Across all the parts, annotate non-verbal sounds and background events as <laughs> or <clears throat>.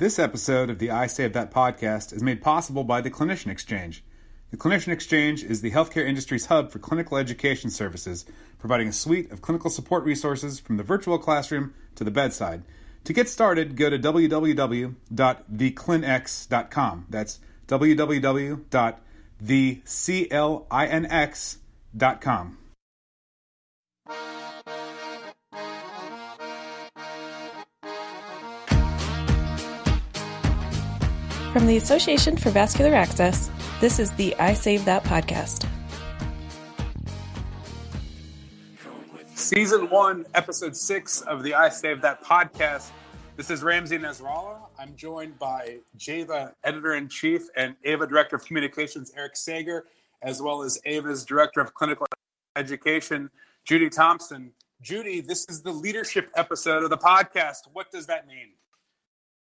This episode of the I Save That podcast is made possible by the Clinician Exchange. The Clinician Exchange is the healthcare industry's hub for clinical education services, providing a suite of clinical support resources from the virtual classroom to the bedside. To get started, go to www.theclinx.com. That's www.theclinx.com. From the Association for Vascular Access, this is the I Save That podcast. Season one, episode six of the I Save That podcast. This is Ramsey Nasrallah. I'm joined by JAVA editor in chief and AVA director of communications, Eric Sager, as well as AVA's director of clinical education, Judy Thompson. Judy, this is the leadership episode of the podcast. What does that mean?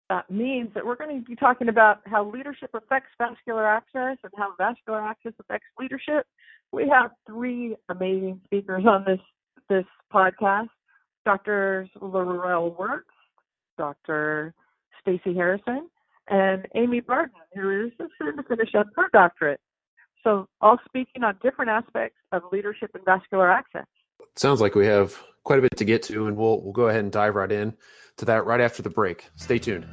That means that we're going to be talking about how leadership affects vascular access and how vascular access affects leadership. We have three amazing speakers on this this podcast. Dr. Laurel Wirtz, Dr. Stacy Harrison, and Amy Barton, who is soon to finish up her doctorate. So, all speaking on different aspects of leadership and vascular access. Sounds like we have quite a bit to get to, and we'll we'll go ahead and dive right in to that right after the break. Stay tuned.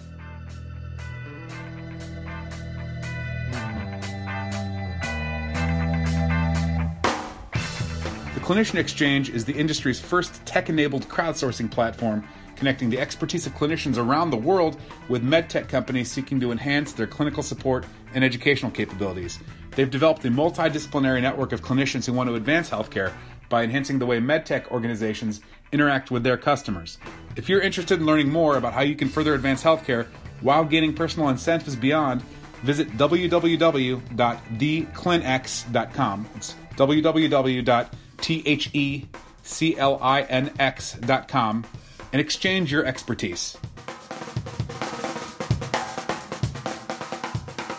The Clinician Exchange is the industry's first tech enabled crowdsourcing platform connecting the expertise of clinicians around the world with medtech companies seeking to enhance their clinical support and educational capabilities. They've developed a multidisciplinary network of clinicians who want to advance healthcare by enhancing the way medtech organizations interact with their customers. If you're interested in learning more about how you can further advance healthcare while gaining personal incentives beyond, visit www.theclinx.com. It's www.theclinx.com and exchange your expertise.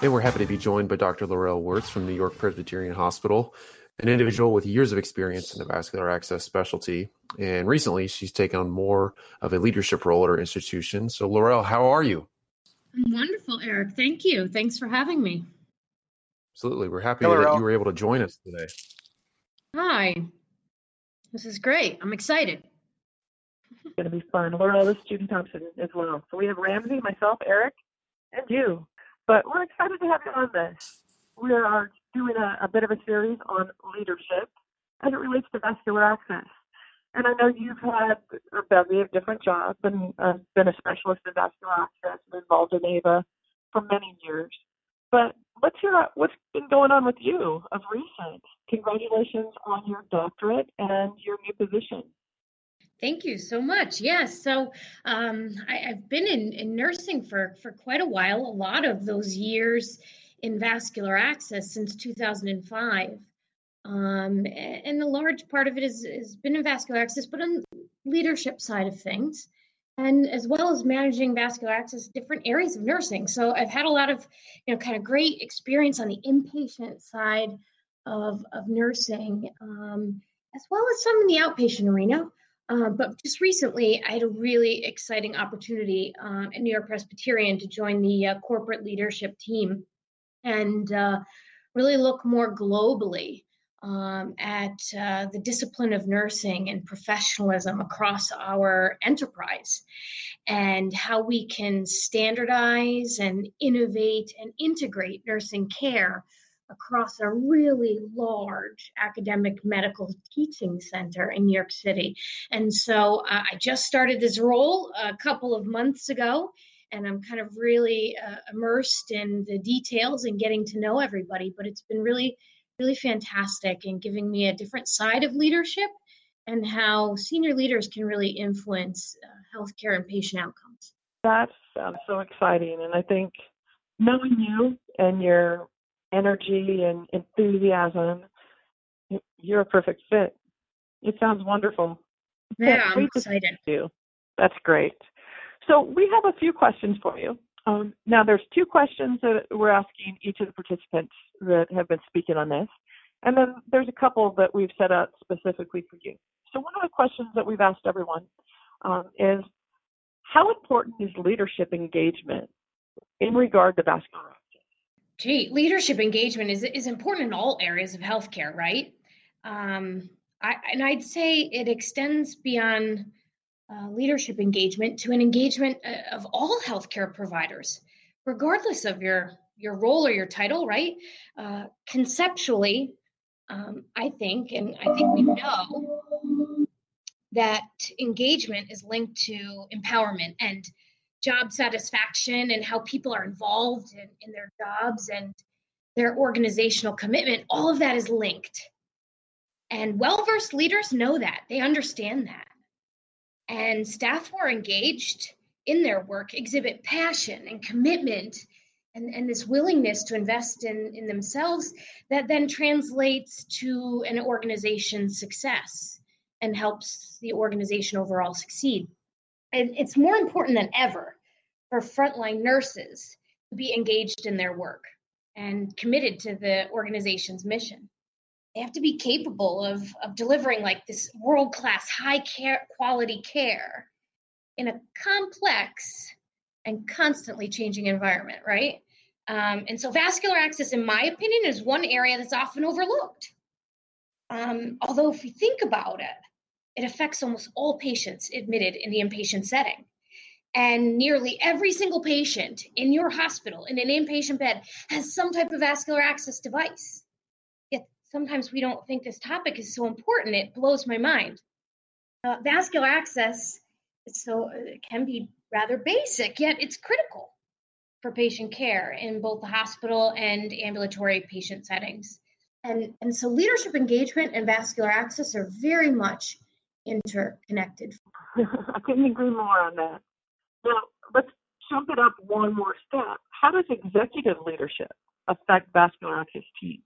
And we're happy to be joined by Dr. Laurel Wirtz from New York Presbyterian Hospital, an individual with years of experience in the vascular access specialty. And recently, she's taken on more of a leadership role at her institution. So, Laurel, how are you? I'm wonderful, Eric. Thank you. Thanks for having me. Absolutely. We're happy Hello, that you were able to join us today. Hi. This is great. I'm excited. It's going to be fun. Laurel, this is Judy Thompson as well. So we have Ramsey, myself, Eric, and you. But we're excited to have you on this. We are doing a, a bit of a series on leadership as it relates to vascular access. And I know you've had a bevy of different jobs and uh, been a specialist in vascular access and involved in AVA for many years. But let's hear what's been going on with you of recent. Congratulations on your doctorate and your new position. Thank you so much. Yes. So um, I, have been in, in nursing for, for quite a while, a lot of those years in vascular access since 2005. Um, and a large part of it has, has been in vascular access, but on leadership side of things, and as well as managing vascular access, different areas of nursing. So I've had a lot of, you know, kind of great experience on the inpatient side of, of nursing, um, as well as some in the outpatient arena. Uh, but just recently, I had a really exciting opportunity uh, at New York Presbyterian to join the uh, corporate leadership team and uh, really look more globally um, at uh, the discipline of nursing and professionalism across our enterprise and how we can standardize and innovate and integrate nursing care across a really large academic medical teaching center in New York City. And so uh, I just started this role a couple of months ago. And I'm kind of really uh, immersed in the details and getting to know everybody. But it's been really really fantastic and giving me a different side of leadership and how senior leaders can really influence uh, healthcare and patient outcomes. That sounds so exciting. And I think knowing you and your energy and enthusiasm, you're a perfect fit. It sounds wonderful. Yeah, <laughs> I'm excited. You. That's great. So we have a few questions for you. Um, now, there's two questions that we're asking each of the participants that have been speaking on this, and then there's a couple that we've set up specifically for you. So, one of the questions that we've asked everyone um, is how important is leadership engagement in regard to vascular? Gee, leadership engagement is, is important in all areas of healthcare, right? Um, I, and I'd say it extends beyond uh, leadership engagement to an engagement uh, of all healthcare providers, regardless of your your role or your title. Right? Uh, conceptually, um, I think, and I think we know that engagement is linked to empowerment and job satisfaction and how people are involved in, in their jobs and their organizational commitment. All of that is linked. And well versed leaders know that, they understand that. And staff who are engaged in their work exhibit passion and commitment and, and this willingness to invest in, in themselves that then translates to an organization's success and helps the organization overall succeed. And it's more important than ever for frontline nurses to be engaged in their work and committed to the organization's mission they have to be capable of of delivering like this world class high care quality care in a complex and constantly changing environment right? Um, and so vascular access in my opinion is one area that's often overlooked. Um, although if we think about it it affects almost all patients admitted in the inpatient setting. And nearly every single patient in your hospital in an inpatient bed has some type of vascular access device sometimes we don't think this topic is so important. It blows my mind. Uh, vascular access so it can be rather basic, yet it's critical for patient care in both the hospital and ambulatory patient settings. And, and so leadership engagement and vascular access are very much interconnected. <laughs> I couldn't agree more on that. Now, let's jump it up one more step. How does executive leadership affect vascular access teams?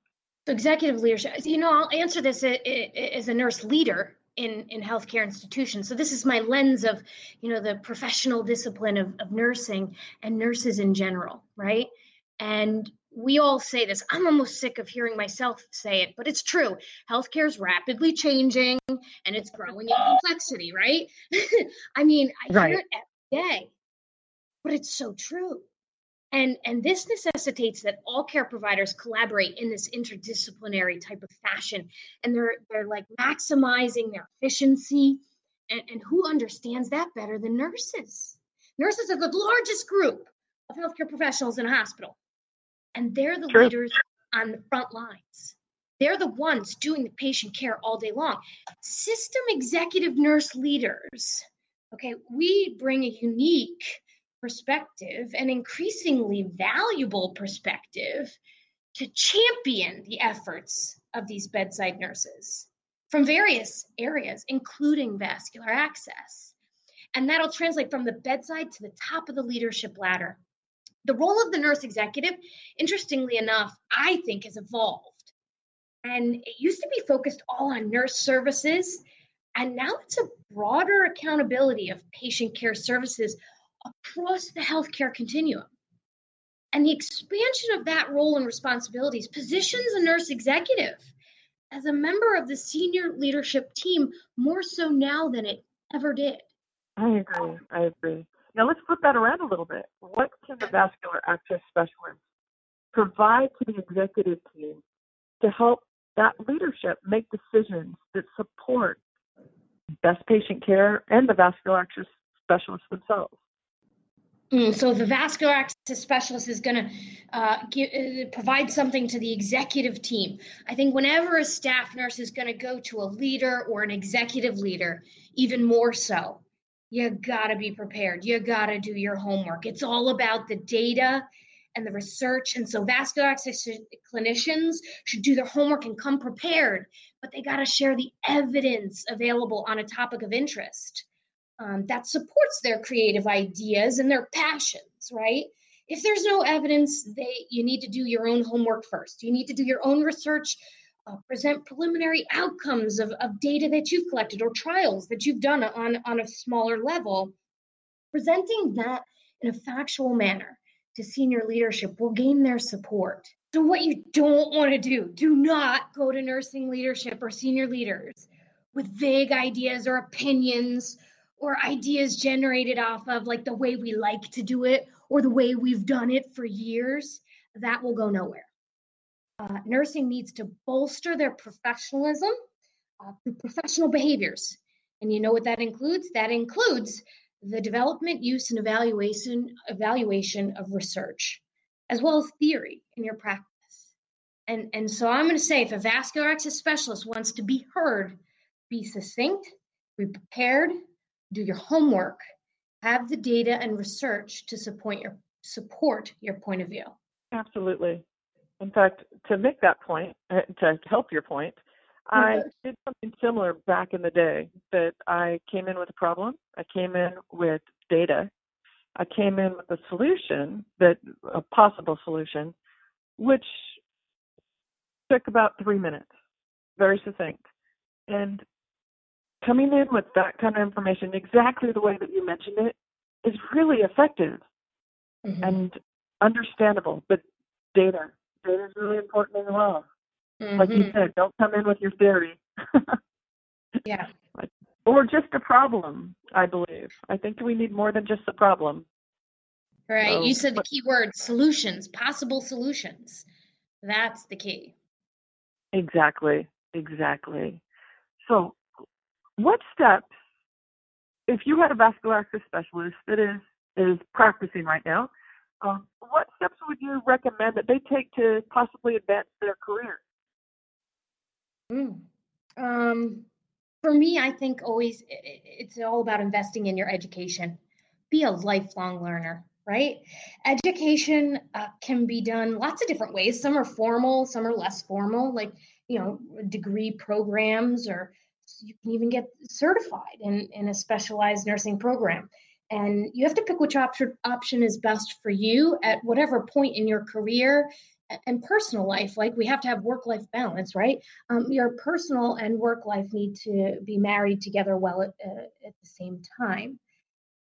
Executive leadership you know i'll answer this as a nurse leader in in healthcare institutions. So this is my lens of you know the professional discipline of, of nursing and nurses in general right? And we all say this. I'm almost sick of hearing myself say it but it's true. Healthcare is rapidly changing and it's growing in complexity right? <laughs> I mean i right. hear it every day but it's so true and, and this necessitates that all care providers collaborate in this interdisciplinary type of fashion. And they're, they're like maximizing their efficiency. And, and who understands that better than nurses? Nurses are the largest group of healthcare professionals in a hospital. And they're the True. leaders on the front lines. They're the ones doing the patient care all day long. System executive nurse leaders, okay, we bring a unique perspective, an increasingly valuable perspective, to champion the efforts of these bedside nurses from various areas, including vascular access. And that'll translate from the bedside to the top of the leadership ladder. The role of the nurse executive, interestingly enough, I think has evolved. And it used to be focused all on nurse services. And now it's a broader accountability of patient care services across the healthcare continuum. And the expansion of that role and responsibilities positions a nurse executive as a member of the senior leadership team more so now than it ever did. I agree. I agree. Now let's flip that around a little bit. What can the vascular access specialist provide to the executive team to help that leadership make decisions that support best patient care and the vascular access specialists themselves? Mm, so the vascular access specialist is going to uh, uh, provide something to the executive team. I think whenever a staff nurse is going to go to a leader or an executive leader, even more so, you got to be prepared. You got to do your homework. It's all about the data and the research. And so vascular access clinicians should do their homework and come prepared, but they got to share the evidence available on a topic of interest um, that supports their creative ideas and their passions, right? If there's no evidence, they you need to do your own homework first. You need to do your own research, uh, present preliminary outcomes of, of data that you've collected or trials that you've done on, on a smaller level. Presenting that in a factual manner to senior leadership will gain their support. So, what you don't want to do, do not go to nursing leadership or senior leaders with vague ideas or opinions or ideas generated off of like the way we like to do it or the way we've done it for years, that will go nowhere. Uh, nursing needs to bolster their professionalism uh, through professional behaviors. And you know what that includes? That includes the development, use, and evaluation evaluation of research, as well as theory in your practice. And, and so I'm going to say if a vascular access specialist wants to be heard, be succinct, be prepared, do your homework, have the data and research to support your support your point of view. Absolutely. In fact, to make that point, uh, to help your point, I did something similar back in the day that I came in with a problem. I came in with data. I came in with a solution that a possible solution, which took about three minutes, very succinct. And coming in with that kind of information, exactly the way that you mentioned it, is really effective Mhm. and understandable. But data, data is really important as well. Like you Mhm. said, don't come in with your theory. Yeah. <laughs> or just a problem, I believe. I think we need more than just a problem. Right. So- you said the key word solutions, possible solutions. That's the key. Exactly. Exactly. So, what steps, if you had a vascular access specialist that is is practicing right now, um, what steps would you recommend that they take to possibly advance their career? Mm. Um, for me, I think always it's all about investing in your education. Be a lifelong learner, right? Education uh, can be done lots of different ways. Some are formal, some are less formal, like, you know, degree programs, or you can even get certified in, in a specialized nursing program. And you have to pick which option, option is best for you at whatever point in your career and personal life. Like, we have to have work life balance, right? um, your personal and work life need to be married together well at, uh, at the same time.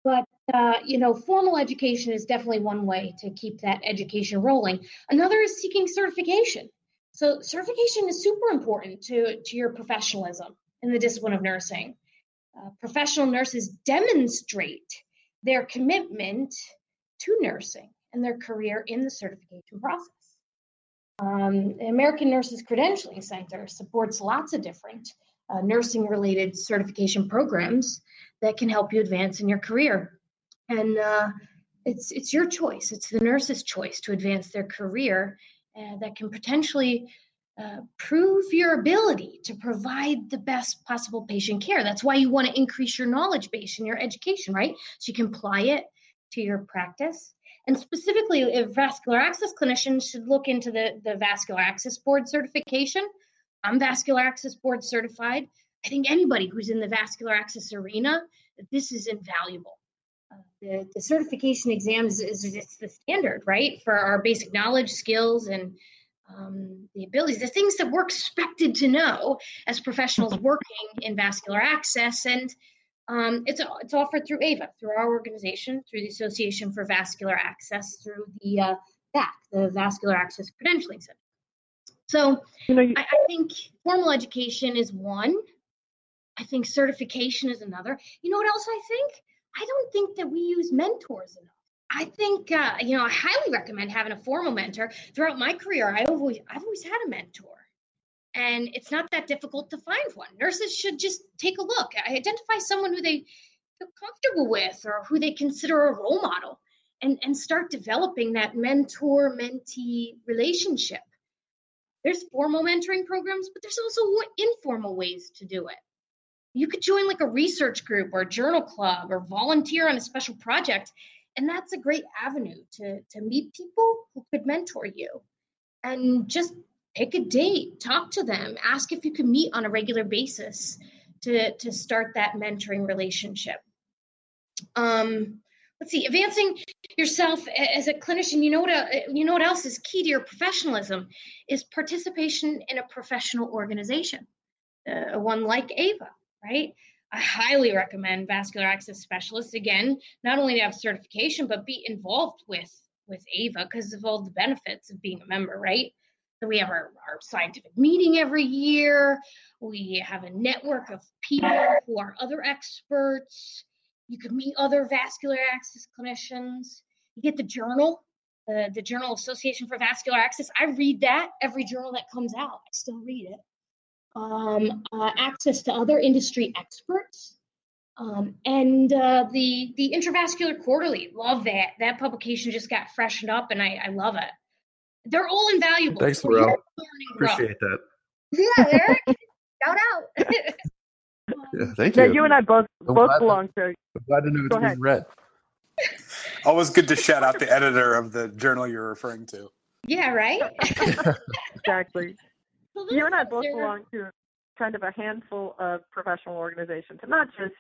But uh, you know, formal education is definitely one way to keep that education rolling. Another is seeking certification. So certification is super important to to your professionalism in the discipline of nursing. Uh, professional nurses demonstrate their commitment to nursing and their career in the certification process. Um, the American Nurses Credentialing Center supports lots of different uh, nursing related certification programs that can help you advance in your career. And uh, it's, it's your choice, it's the nurse's choice to advance their career uh, that can potentially uh, prove your ability to provide the best possible patient care. That's why you want to increase your knowledge base and your education, right? So you can apply it to your practice. And specifically, if vascular access clinicians should look into the, the vascular access board certification. I'm vascular access board certified. I think anybody who's in the vascular access arena, this is invaluable. Uh, the, the certification exam is, is it's the standard, right, for our basic knowledge, skills, and um, the abilities, the things that we're expected to know as professionals <laughs> working in vascular access. And um, it's it's offered through AVA, through our organization, through the Association for Vascular Access, through the uh, VAC, the Vascular Access Credentialing Center. So You know, you, I, I think formal education is one. I think certification is another. You know what else I think? I don't think that we use mentors enough. I think uh, you know I highly recommend having a formal mentor. Throughout my career, I always I've always had a mentor, and it's not that difficult to find one. Nurses should just take a look, identify someone who they feel comfortable with or who they consider a role model, and and start developing that mentor mentee relationship. There's formal mentoring programs, but there's also informal ways to do it. You could join like a research group or a journal club or volunteer on a special project. And that's a great avenue to, to meet people who could mentor you. And just pick a date, talk to them, ask if you can meet on a regular basis to, to start that mentoring relationship. Um, let's see, advancing yourself as a clinician. You know what? Uh, you know what else is key to your professionalism is participation in a professional organization, uh, one like AVA, right? I highly recommend vascular access specialists again, not only to have certification but be involved with with AVA because of all the benefits of being a member, right? So we have our, our scientific meeting every year. We have a network of people who are other experts. You can meet other vascular access clinicians. You get the journal, the, the Journal Association for Vascular Access. I read that every journal that comes out. I still read it. Um, uh, access to other industry experts. Um, and uh, the the intravascular quarterly love that. That publication just got freshened up and I, I love it. They're all invaluable. Thanks Laurel. appreciate that. Yeah Eric shout out. <laughs> Yeah, thank you yeah you. and I both I'm both belong to I'm glad to know it's being read. <laughs> Always good to shout out the editor of the journal you're referring to. Yeah right? <laughs> Exactly you and I both belong to kind of a handful of professional organizations and not just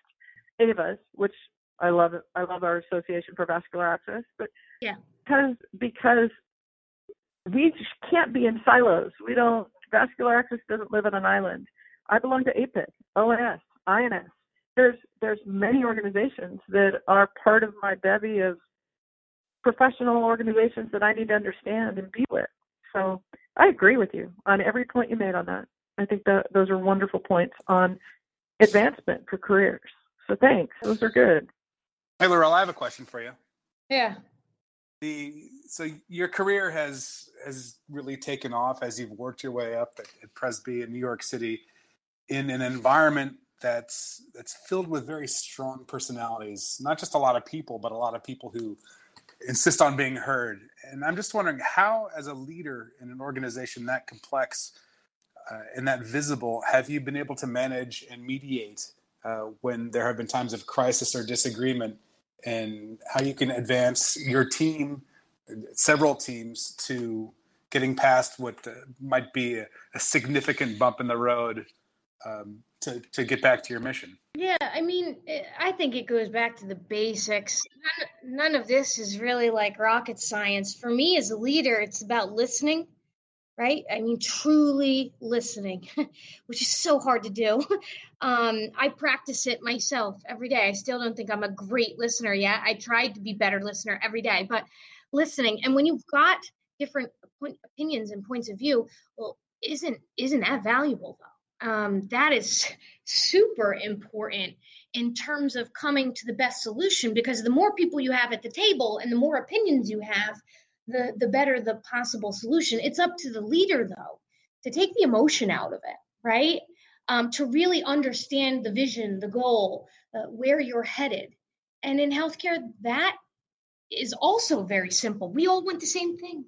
AVAS, which I love. I love our Association for Vascular Access, but yeah, because because we can't be in silos. We don't. Vascular Access doesn't live on an island. I belong to APIC, ONS, INS. There's there's many organizations that are part of my bevy of professional organizations that I need to understand and be with. So I agree with you on every point you made on that. I think that those are wonderful points on advancement for careers. So thanks. Those are good. Hey, Laurel, I have a question for you. Yeah. The so your career has has really taken off as you've worked your way up at, at Presby in New York City in an environment that's that's filled with very strong personalities. Not just a lot of people, but a lot of people who insist on being heard. And I'm just wondering how, as a leader in an organization that complex uh, and that visible, have you been able to manage and mediate uh, when there have been times of crisis or disagreement and how you can advance your team, several teams, to getting past what uh, might be a, a, significant bump in the road um, to, to get back to your mission. Yeah, I mean, I think it goes back to the basics. None, none of this is really like rocket science. For me as a leader, it's about listening right? I mean, truly listening, <laughs> which is so hard to do. <laughs> Um, I practice it myself every day. I still don't think I'm a great listener yet. I tried to be better listener every day, but listening. And when you've got different opinions and points of view, well, isn't isn't that valuable though? Um, that is super important in terms of coming to the best solution because the more people you have at the table and the more opinions you have, the the better the possible solution. It's up to the leader though to take the emotion out of it, right? Um, to really understand the vision, the goal, uh, where you're headed. And in healthcare, that is also very simple. We all want the same thing.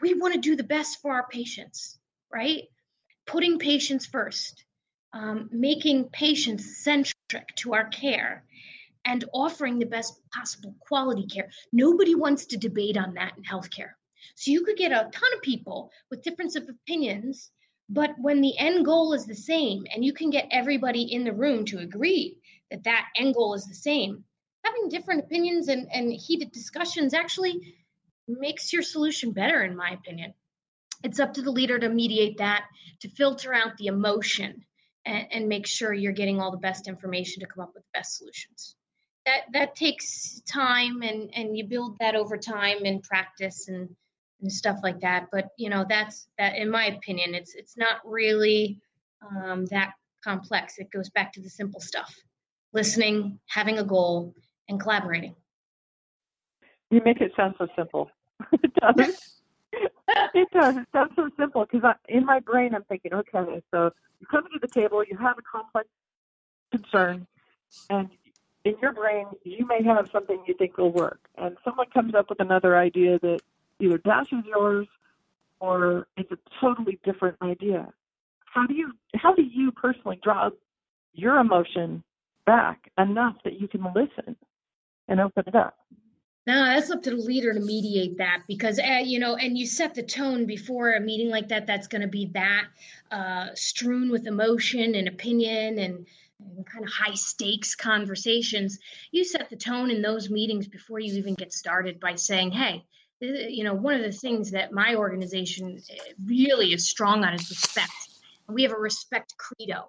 We want to do the best for our patients, right? Putting patients first, um, making patients centric to our care, and offering the best possible quality care. Nobody wants to debate on that in healthcare. So you could get a ton of people with difference of opinions, but when the end goal is the same and you can get everybody in the room to agree that that end goal is the same, having different opinions and, and heated discussions actually makes your solution better, in my opinion. It's up to the leader to mediate that, to filter out the emotion, and, and make sure you're getting all the best information to come up with the best solutions. That that takes time and and you build that over time and practice and and stuff like that. But you know that's that in my opinion it's it's not really um, that complex. It goes back to the simple stuff. Listening having a goal and collaborating. You make it sound so simple. <laughs> It does <laughs> <laughs> it does it sounds so simple because in my brain i'm thinking okay so you come to the table you have a complex concern and in your brain, you may have something you think will work, and someone comes up with another idea that either dashes yours or is a totally different idea. How do you how do you personally draw your emotion back enough that you can listen and open it up? No, that's up to the leader to mediate that because uh, you know, and you set the tone before a meeting like that. That's going to be that uh, strewn with emotion and opinion and kind of high stakes conversations, you set the tone in those meetings before you even get started by saying, hey, you know, one of the things that my organization eh, really is strong on is respect. And we have a respect credo.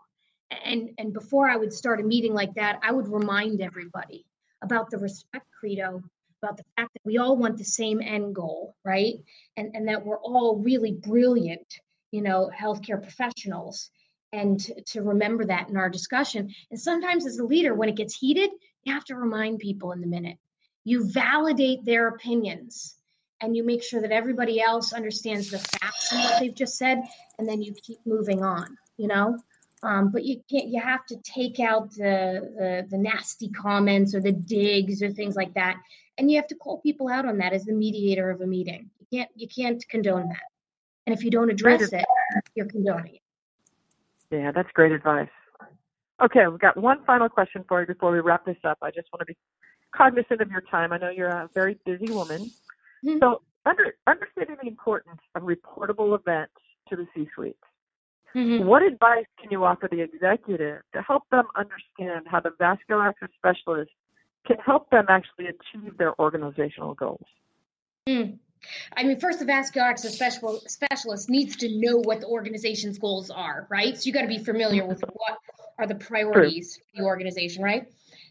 And, and before I would start a meeting like that, I would remind everybody about the respect credo, about the fact that we all want the same end goal, right? And, and that we're all really brilliant, you know, healthcare professionals and to, to remember that in our discussion. And sometimes as a leader, when it gets heated, you have to remind people in the minute. You validate their opinions and you make sure that everybody else understands the facts and what they've just said, and then you keep moving on, you know? Um, but you can't you have to take out the, the the nasty comments or the digs or things like that and you have to call people out on that as the mediator of a meeting. You can't you can't condone that. And if you don't address it you're condoning it. Yeah that's great advice. Okay we've got one final question for you before we wrap this up. I just want to be cognizant of your time. I know you're a very busy woman. Mm-hmm. so under, understanding the importance of reportable events to the c suite Mm-hmm. What advice can you offer the executive to help them understand how the vascular access specialist can help them actually achieve their organizational goals? Mm. I mean, first, the vascular access specialist needs to know what the organization's goals are, right? So you got to be familiar with what are the priorities True. for the organization, right?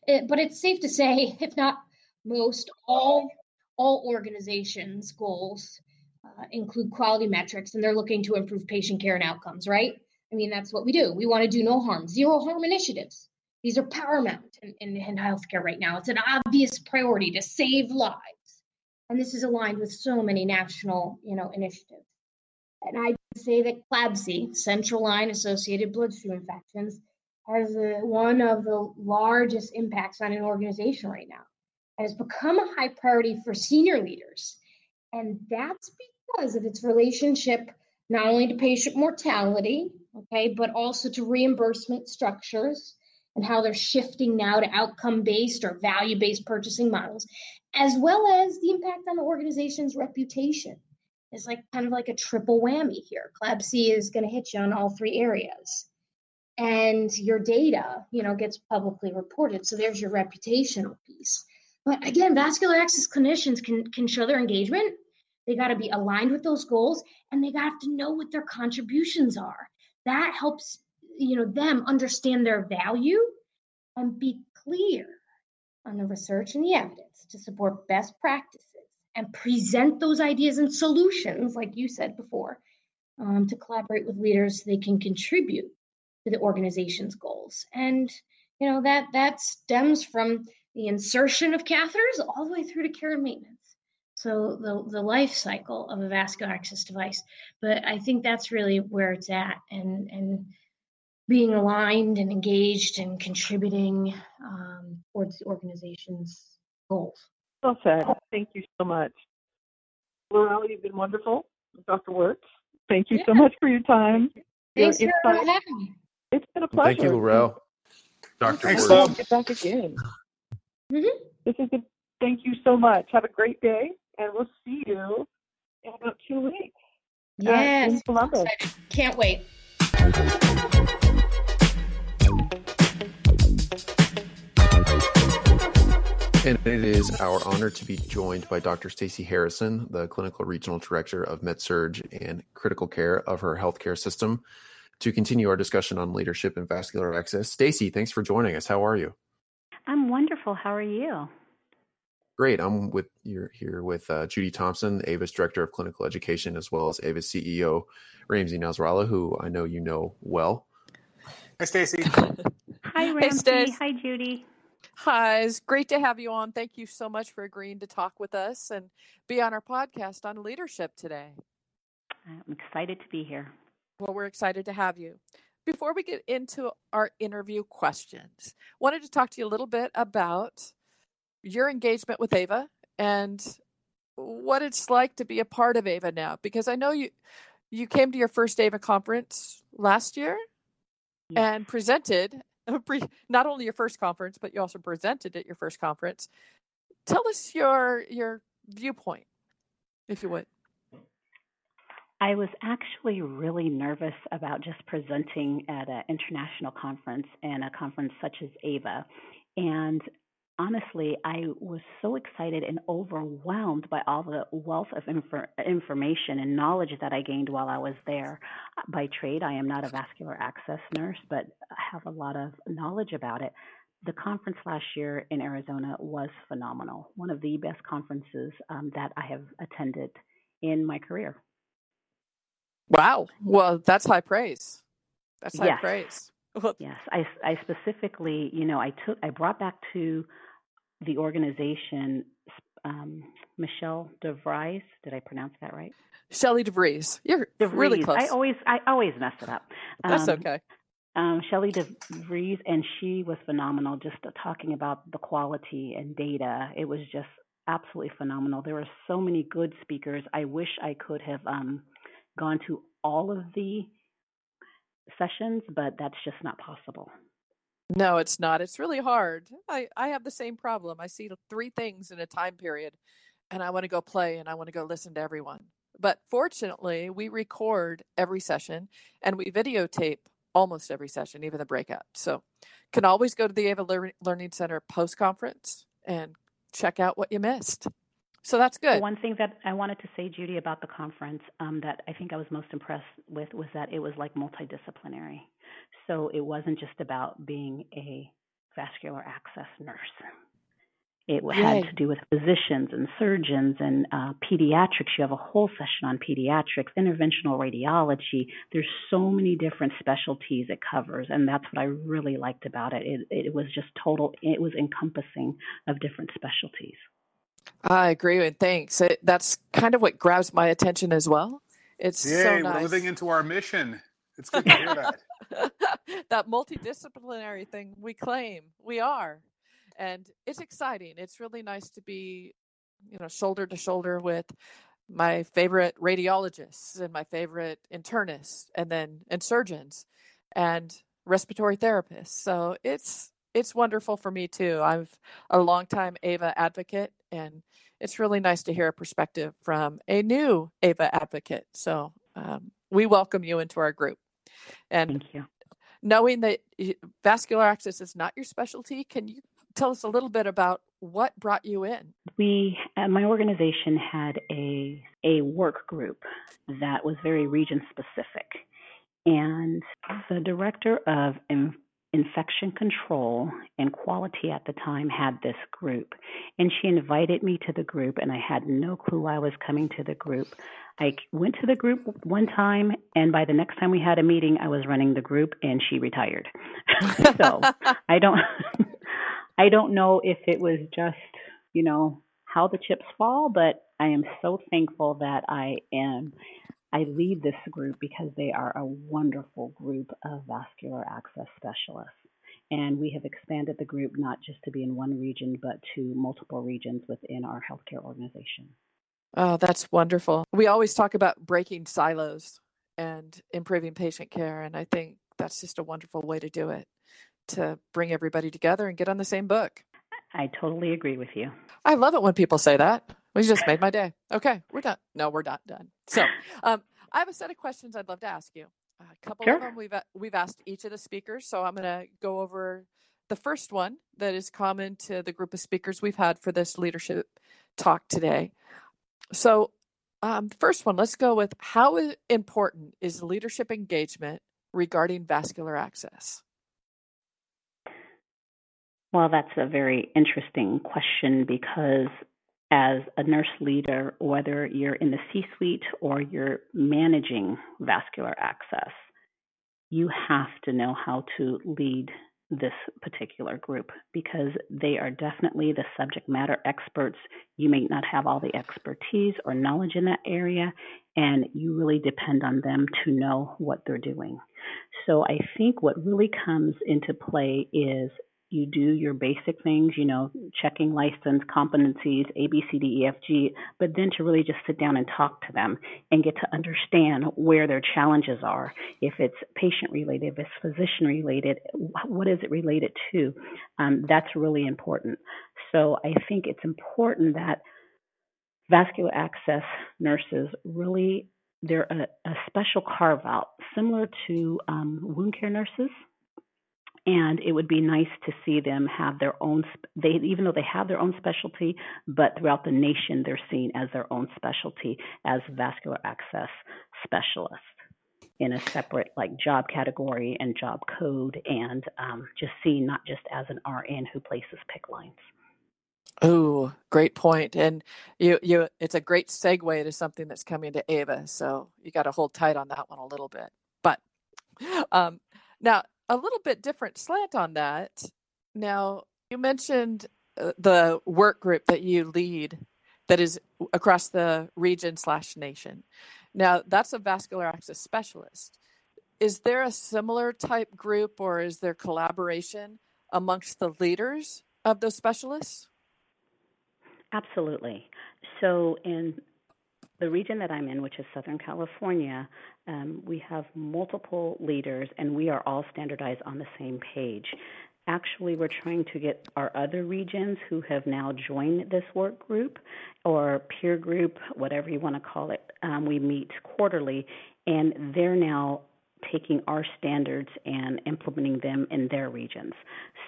It, but it's safe to say, if not most, all all organizations' goals uh, include quality metrics and they're looking to improve patient care and outcomes, right? I mean, that's what we do. We want to do no harm, zero harm initiatives. These are paramount in, in, in healthcare right now. It's an obvious priority to save lives. And this is aligned with so many national, you know, initiatives. And I say that CLABSI, central line associated bloodstream infections, has a, one of the largest impacts on an organization right now. And has become a high priority for senior leaders. And that's because of its relationship not only to patient mortality, okay, but also to reimbursement structures and how they're shifting now to outcome based or value based purchasing models, as well as the impact on the organization's reputation. It's like kind of like a triple whammy here. CLABSI is going to hit you on all three areas. And your data, you know, gets publicly reported. So there's your reputational piece. But again, vascular access clinicians can, can show their engagement they got to be aligned with those goals and they got to know what their contributions are. That helps, you know, them understand their value and be clear on the research and the evidence to support best practices and present those ideas and solutions, like you said before, um, to collaborate with leaders so they can contribute to the organization's goals. And you know that that stems from the insertion of catheters all the way through to care and maintenance. So the, the life cycle of a vascular access device. But I think that's really where it's at and, and being aligned and engaged and contributing um, towards the organization's goals. Well said. Thank you so much. Laurel, you've been wonderful. Dr. Wirtz, thank you yeah. so much for your time. Thanks your for having me. It's been a pleasure. Thank you, Laurel. Dr. Thanks, Wirtz. Get back again. Mm-hmm. This is a, thank you so much. Have a great day and we'll see you in about two weeks. Yes, in Columbus. Can't wait. And it is our honor to be joined by Dr. Stacy Harrison, the Clinical Regional Director of MedSurg and Critical Care of her healthcare system, to continue our discussion on leadership and vascular access. Stacy, thanks for joining us. How are you? I'm wonderful. How are you? Great. I'm with you're here with uh, Judy Thompson, AVA's Director of Clinical Education, as well as AVA's CEO, Ramsey Nasrallah, who I know you know well. Hi, Stacy. Hi, Ramsey. Hey, Hi, Judy. Hi, it's great to have you on. Thank you so much for agreeing to talk with us and be on our podcast on leadership today. I'm excited to be here. Well, we're excited to have you. Before we get into our interview questions, wanted to talk to you a little bit about your engagement with AVA and what it's like to be a part of AVA now because I know you you came to your first AVA conference last year and presented not only your first conference but you also presented at your first conference. Tell us your your viewpoint if you would. I was actually really nervous about just presenting at an international conference and a conference such as AVA. And honestly, I was so excited and overwhelmed by all the wealth of infor- information and knowledge that I gained while I was there. By trade, I am not a vascular access nurse, but I have a lot of knowledge about it. The conference last year in Arizona was phenomenal, one of the best conferences um, that I have attended in my career. Wow. Well, that's high praise. That's high yes. praise. Yes, I, I specifically, you know, I took, I brought back to the organization um, Michelle DeVries. Did I pronounce that right? Shelley DeVries. You're DeVries. really close. I always, I always mess it up. That's um, okay. Um, Shelley DeVries, and she was phenomenal. Just talking about the quality and data, it was just absolutely phenomenal. There were so many good speakers. I wish I could have um, gone to all of the sessions, but that's just not possible. No, it's not. It's really hard. I, I have the same problem. I see three things in a time period and I want to go play and I want to go listen to everyone. But fortunately, we record every session and we videotape almost every session, even the breakout. So can always go to the AVA Learning Center post conference and check out what you missed. So that's good. One thing that I wanted to say, Judy, about the conference um, that I think I was most impressed with was that it was like multidisciplinary. So it wasn't just about being a vascular access nurse. It had to do with physicians and surgeons and uh, pediatrics. You have a whole session on pediatrics, interventional radiology. There's so many different specialties it covers, and that's what I really liked about it. It, it was just total. It was encompassing of different specialties. I agree with thanks. It, that's kind of what grabs my attention as well. It's Yay, so nice. we're living into our mission. It's good to hear <laughs> that. <laughs> that multidisciplinary thing we claim we are, and it's exciting. It's really nice to be, you know, shoulder to shoulder with my favorite radiologists and my favorite internists, and then and surgeons, and respiratory therapists. So it's it's wonderful for me too. I'm a longtime AVA advocate, and it's really nice to hear a perspective from a new AVA advocate. So um, we welcome you into our group. And Thank you. knowing that vascular access is not your specialty, can you tell us a little bit about what brought you in? We, uh, my organization had a a work group that was very region specific, and the director of infection control and quality at the time had this group. And she invited me to the group, and I had no clue I was coming to the group. I went to the group one time, and by the next time we had a meeting, I was running the group, and she retired. <laughs> so I don't, <laughs> I don't know if it was just, you know, how the chips fall, but I am so thankful that I am I lead this group because they are a wonderful group of vascular access specialists. And we have expanded the group not just to be in one region, but to multiple regions within our healthcare organization. Oh, that's wonderful. We always talk about breaking silos and improving patient care. And I think that's just a wonderful way to do it to bring everybody together and get on the same book. I totally agree with you. I love it when people say that. We just made my day. Okay, we're done. No, we're not done. So, um, I have a set of questions I'd love to ask you. A couple sure. of them we've we've asked each of the speakers, so I'm going to go over the first one that is common to the group of speakers we've had for this leadership talk today. So, um, first one, let's go with how important is leadership engagement regarding vascular access? Well, that's a very interesting question because as a nurse leader, whether you're in the C suite or you're managing vascular access, you have to know how to lead this particular group because they are definitely the subject matter experts. You may not have all the expertise or knowledge in that area, and you really depend on them to know what they're doing. So I think what really comes into play is you do your basic things, you know, checking license, competencies, A, B, C, D, E, F, G, but then to really just sit down and talk to them and get to understand where their challenges are. If it's patient related, if it's physician related, what is it related to? Um, that's really important. So I think it's important that vascular access nurses really they're a, a special carve out, similar to um, wound care nurses and it would be nice to see them have their own they even though they have their own specialty but throughout the nation they're seen as their own specialty as vascular access specialists in a separate like job category and job code and um, just seen not just as an rn who places PICC lines Oh, great point. And you you it's a great segue to something that's coming to AVA. So you got to hold tight on that one a little bit. But um now a little bit different slant on that. Now, you mentioned uh, the work group that you lead that is across the region slash nation. Now, that's a vascular access specialist. Is there a similar type group or is there collaboration amongst the leaders of those specialists? Absolutely. So, in the region that I'm in, which is Southern California, um, we have multiple leaders and we are all standardized on the same page. Actually, we're trying to get our other regions who have now joined this work group or peer group, whatever you want to call it. Um, we meet quarterly, and they're now taking our standards and implementing them in their regions.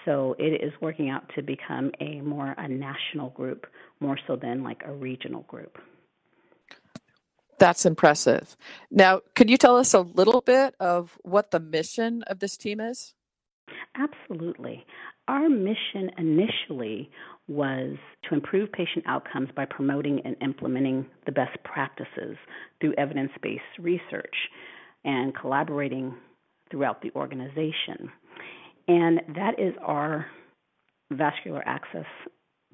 So it is working out to become a more a national group, more so than like a regional group. That's impressive. Now, could you tell us a little bit of what the mission of this team is? Absolutely. Our mission initially was to improve patient outcomes by promoting and implementing the best practices through evidence based research and collaborating throughout the organization. And that is our vascular access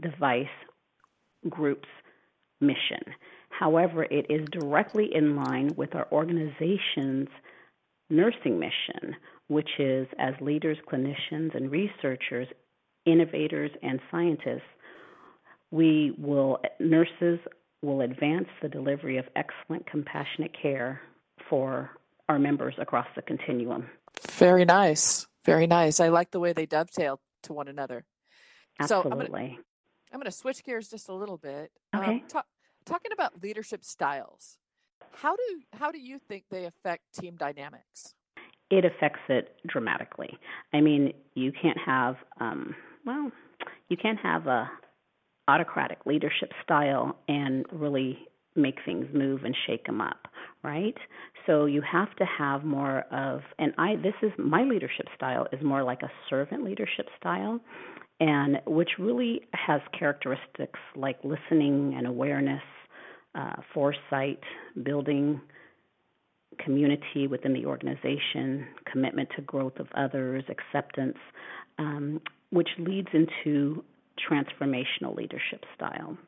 device group's mission. However, it is directly in line with our organization's nursing mission, which is as leaders, clinicians, and researchers, innovators, and scientists, we will, nurses will advance the delivery of excellent compassionate care for our members across the continuum. Very nice. Very nice. I like the way they dovetail to one another. Absolutely. So I'm going to switch gears just a little bit. Okay. Um, talk, talking about leadership styles, how do how do you think they affect team dynamics? It affects it dramatically. I mean, you can't have um, well, you can't have a autocratic leadership style and really make things move and shake them up, right? So you have to have more of, and I, this is my leadership style is more like a servant leadership style, and which really has characteristics like listening and awareness, uh, foresight, building community within the organization, commitment to growth of others, acceptance, um, which leads into transformational leadership style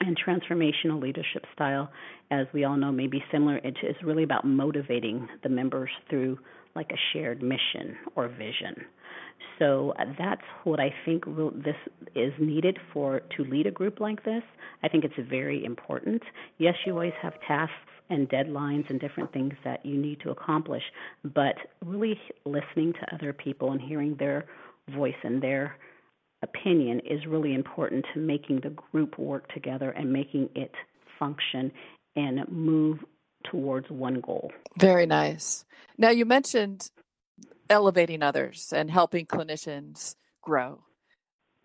and transformational leadership style, as we all know, may be similar. It is really about motivating the members through like a shared mission or vision. So uh, that's what I think this is needed for to lead a group like this. I think it's very important. Yes, you always have tasks and deadlines and different things that you need to accomplish, but really listening to other people and hearing their voice and their opinion is really important to making the group work together and making it function and move towards one goal. Very nice. Now, you mentioned elevating others and helping clinicians grow.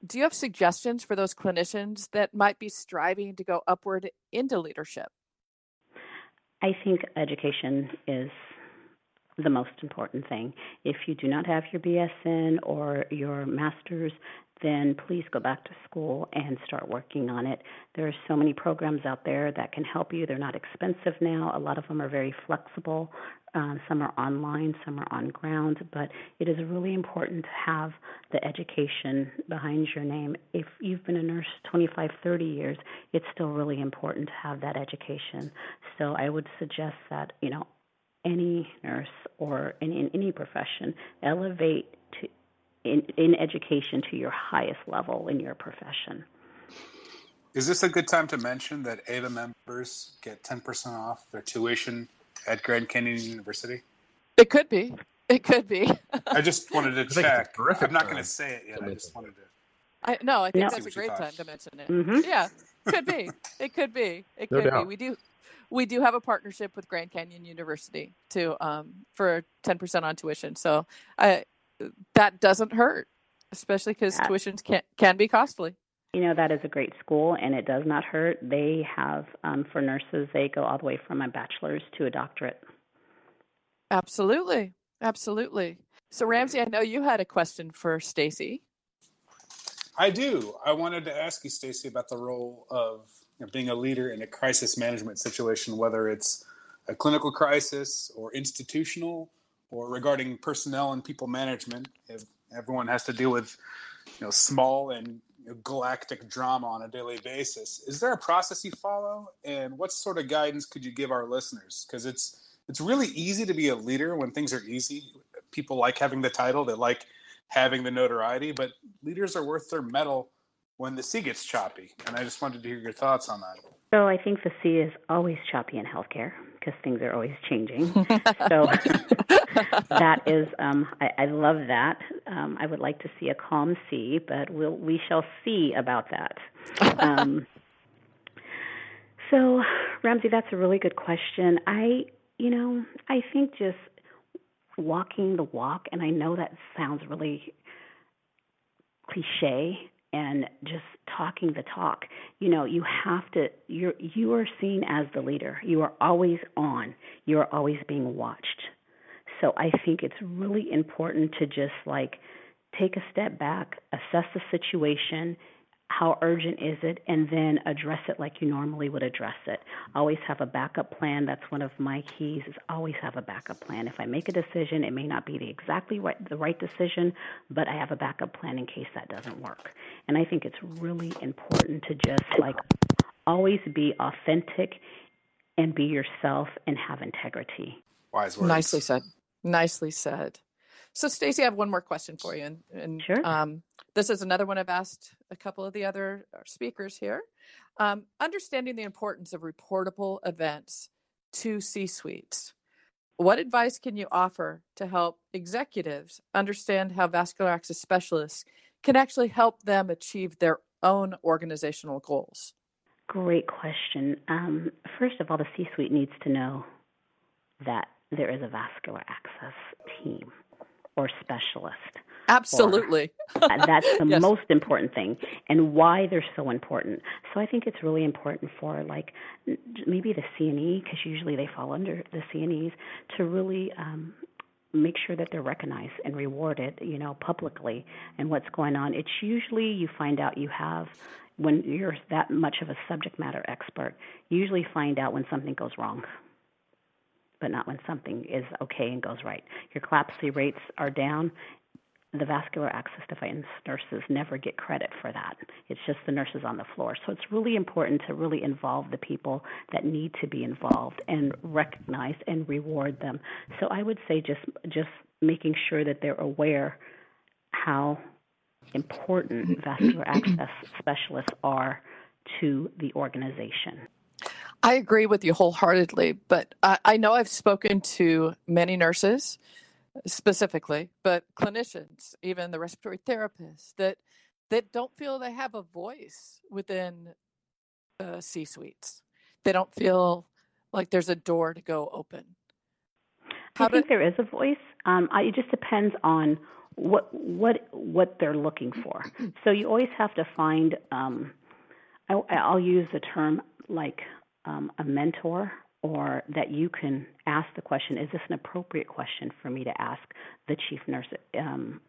Do you have suggestions for those clinicians that might be striving to go upward into leadership? I think education is the most important thing. If you do not have your BSN or your master's, then please go back to school and start working on it. There are so many programs out there that can help you. They're not expensive now. A lot of them are very flexible. Uh, some are online, some are on ground, but it is really important to have the education behind your name. If you've been a nurse 25, 30 years, it's still really important to have that education. So I would suggest that, you know, any nurse or in, in any profession elevate in, in education to your highest level in your profession. Is this a good time to mention that AVA members get 10% off their tuition at Grand Canyon University? It could be. It could be. I just <laughs> wanted to check. I'm not going to say it yet. I just wanted to. I no, I think no. that's a great time to mention it. Mm-hmm. Yeah, could be. It could be. It could no be. We do we do have a partnership with Grand Canyon University to um, for 10% on tuition. So I that doesn't hurt, especially because tuitions can can be costly. You know that is a great school, and it does not hurt. They have um, for nurses, they go all the way from a bachelor's to a doctorate. Absolutely, absolutely. So Ramsey, I know you had a question for Stacy. I do. I wanted to ask you, Stacy, about the role of you know, being a leader in a crisis management situation, whether it's a clinical crisis or institutional or regarding personnel and people management, if everyone has to deal with you know small and galactic drama on a daily basis. Is there a process you follow, and what sort of guidance could you give our listeners? Because it's it's really easy to be a leader when things are easy. People like having the title, they like having the notoriety, but leaders are worth their mettle when the sea gets choppy. And I just wanted to hear your thoughts on that. So I think the sea is always choppy in healthcare because things are always changing. <laughs> so <laughs> that is, um, I, I love that. Um, I would like to see a calm sea, but we'll, we shall see about that. Um, so, Ramsey, that's a really good question. I, you know, I think just walking the walk, and I know that sounds really cliche, and just talking the talk. You know, you have to you're you are seen as the leader. You are always on. You are always being watched. So I think it's really important to just like take a step back, assess the situation, how urgent is it, and then address it like you normally would address it. Always have a backup plan. That's one of my keys. Is always have a backup plan. If I make a decision, it may not be the exactly right the right decision, but I have a backup plan in case that doesn't work. And I think it's really important to just like always be authentic and be yourself and have integrity. Wise words. Nicely said. Nicely said. So, Stacy, I have one more question for you, and, and sure. um, this is another one I've asked a couple of the other uh, speakers here. Um, understanding the importance of reportable events to C-suites. What advice can you offer to help executives understand how vascular access specialists can actually help them achieve their own organizational goals? Great question. Um, first of all, the C-suite needs to know that there is a vascular access team or specialist. Absolutely. Uh, that's the <laughs> yes. most important thing and why they're so important. So I think it's really important for like maybe the CNE because usually they fall under the CNEs to really um, make sure that they're recognized and rewarded, you know, publicly and what's going on. It's usually you find out you have when you're that much of a subject matter expert, you usually find out when something goes wrong but not when something is okay and goes right. Your CLABSI rates are down. The vascular access device nurses never get credit for that. It's just the nurses on the floor. So it's really important to really involve the people that need to be involved and recognize and reward them. So I would say just just making sure that they're aware how important <clears throat> vascular access specialists are to the organization. I agree with you wholeheartedly, but I, I, know I've spoken to many nurses specifically, but clinicians, even the respiratory therapists, that that don't feel they have a voice within the C suites. They don't feel like there's a door to go open. How I think do, there is a voice. Um, I, it just depends on what what what they're looking for. <laughs> So you always have to find. Um, I, I'll use the term like um, a mentor or that you can ask the question is this an appropriate question for me to ask the chief nurse um,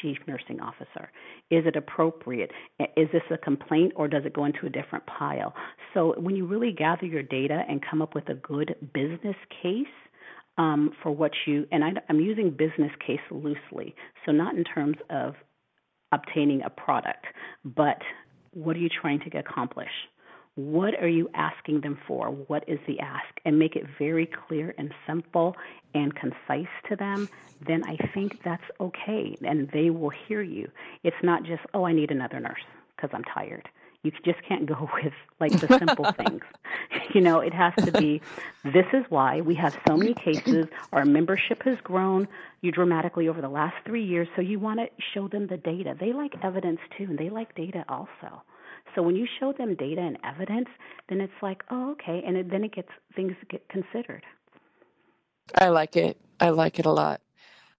chief nursing officer? Is it appropriate? Is this a complaint or does it go into a different pile? So when you really gather your data and come up with a good business case um, for what you and I, i'm using business case loosely so not in terms of obtaining a product but what are you trying to accomplish what are you asking them for? What is the ask? And make it very clear and simple and concise to them. Then I think that's okay and they will hear you. It's not just, oh, I need another nurse because I'm tired. You just can't go <laughs> with like the simple <laughs> things. You know, it has to be this is why we have so many cases. Our membership has grown you dramatically over the last three years. So you want to show them the data. They like evidence too, and they like data also. So when you show them data and evidence, then it's like, oh, okay, and it, then it gets things get considered. I like it. I like it a lot.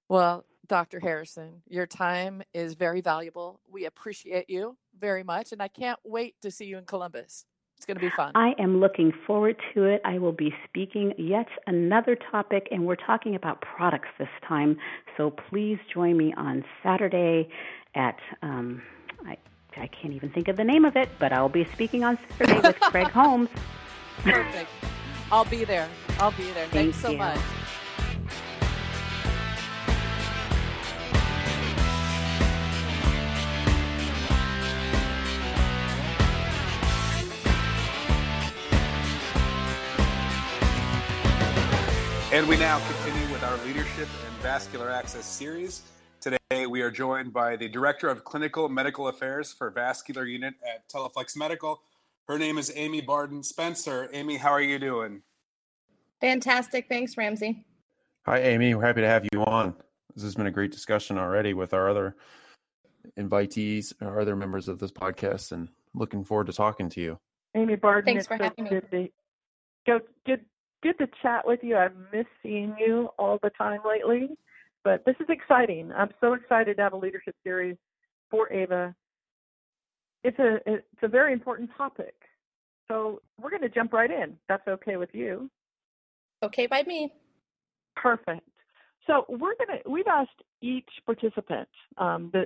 Well, Dr. Harrison, your time is very valuable. We appreciate you very much, and I can't wait to see you in Columbus. It's going to be fun. I am looking forward to it. I will be speaking yet another topic, and we're talking about products this time. So please join me on Saturday at um, I, I can't even think of the name of it, but I'll be speaking on Saturday with <laughs> Craig Holmes. Perfect. I'll be there. I'll be there. Thank Thanks so you. much. And we now continue with our leadership and vascular access series. Today, we are joined by the Director of Clinical Medical Affairs for Vascular Unit at Teleflex Medical. Her name is Amy Barden Spencer. Amy, how are you doing? Fantastic. Thanks, Ramsey. Hi, Amy. We're happy to have you on. This has been a great discussion already with our other invitees, our other members of this podcast, and looking forward to talking to you. Amy Barden, Thanks for so having me. to, go, good, good to chat with you. I've missed seeing you all the time lately, but this is exciting. I'm so excited to have a leadership series for AVA. It's a it's a very important topic, so we're going to jump right in. That's okay with you? Okay by me. Perfect. So we're gonna we've asked each participant um, the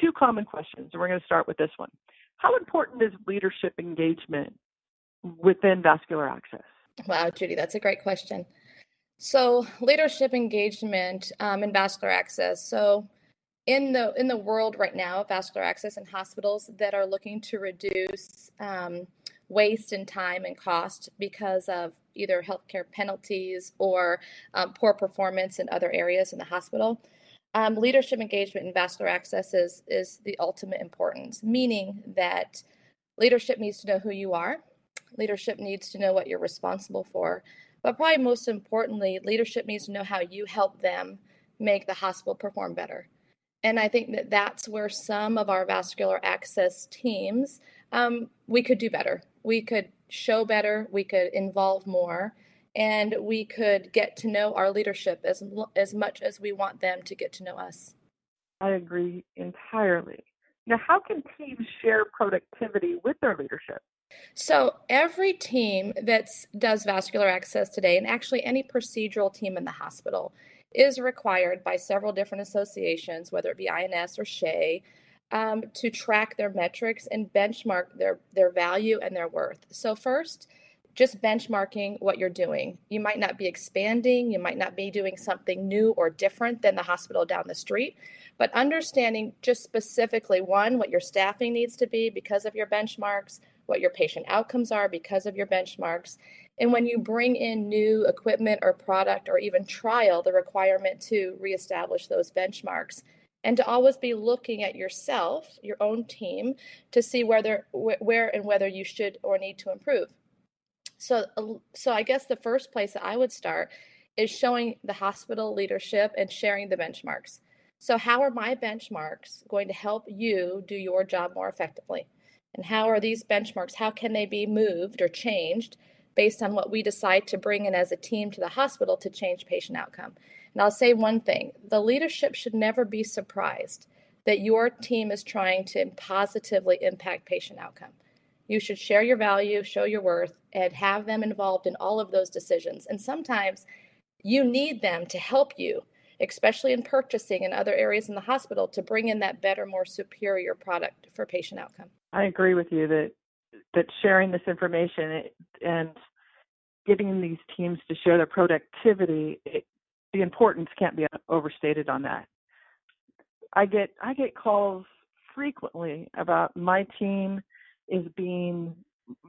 two common questions, and we're going to start with this one. How important is leadership engagement within vascular access? Wow, Judy, that's a great question. So, leadership engagement um, in vascular access. So, in the in the world right now, vascular access in hospitals that are looking to reduce um, waste and time and cost because of either healthcare penalties or um, poor performance in other areas in the hospital. Um, leadership engagement in vascular access is, is the ultimate importance, meaning that leadership needs to know who you are, leadership needs to know what you're responsible for, but probably most importantly, leadership needs to know how you help them make the hospital perform better. And I think that that's where some of our vascular access teams um, we could do better. We could show better. We could involve more, and we could get to know our leadership as as much as we want them to get to know us. I agree entirely. Now, how can teams share productivity with their leadership? So every team that does vascular access today, and actually any procedural team in the hospital, is required by several different associations, whether it be INS or SHEA, um, to track their metrics and benchmark their, their value and their worth. So, first, just benchmarking what you're doing. You might not be expanding, you might not be doing something new or different than the hospital down the street, but understanding just specifically one, what your staffing needs to be because of your benchmarks, what your patient outcomes are because of your benchmarks. And when you bring in new equipment or product or even trial, the requirement to reestablish those benchmarks and to always be looking at yourself, your own team, to see whether where and whether you should or need to improve. So, uh, so I guess the first place that I would start is showing the hospital leadership and sharing the benchmarks. So, how are my benchmarks going to help you do your job more effectively? And how are these benchmarks? How can they be moved or changed based on what we decide to bring in as a team to the hospital to change patient outcome? And I'll say one thing the leadership should never be surprised that your team is trying to positively impact patient outcome. You should share your value, show your worth, and have them involved in all of those decisions. And sometimes you need them to help you, especially in purchasing and other areas in the hospital, to bring in that better, more superior product for patient outcome. I agree with you that that sharing this information and getting these teams to share their productivity, it, the importance can't be overstated on that. I get I get calls frequently about my team is being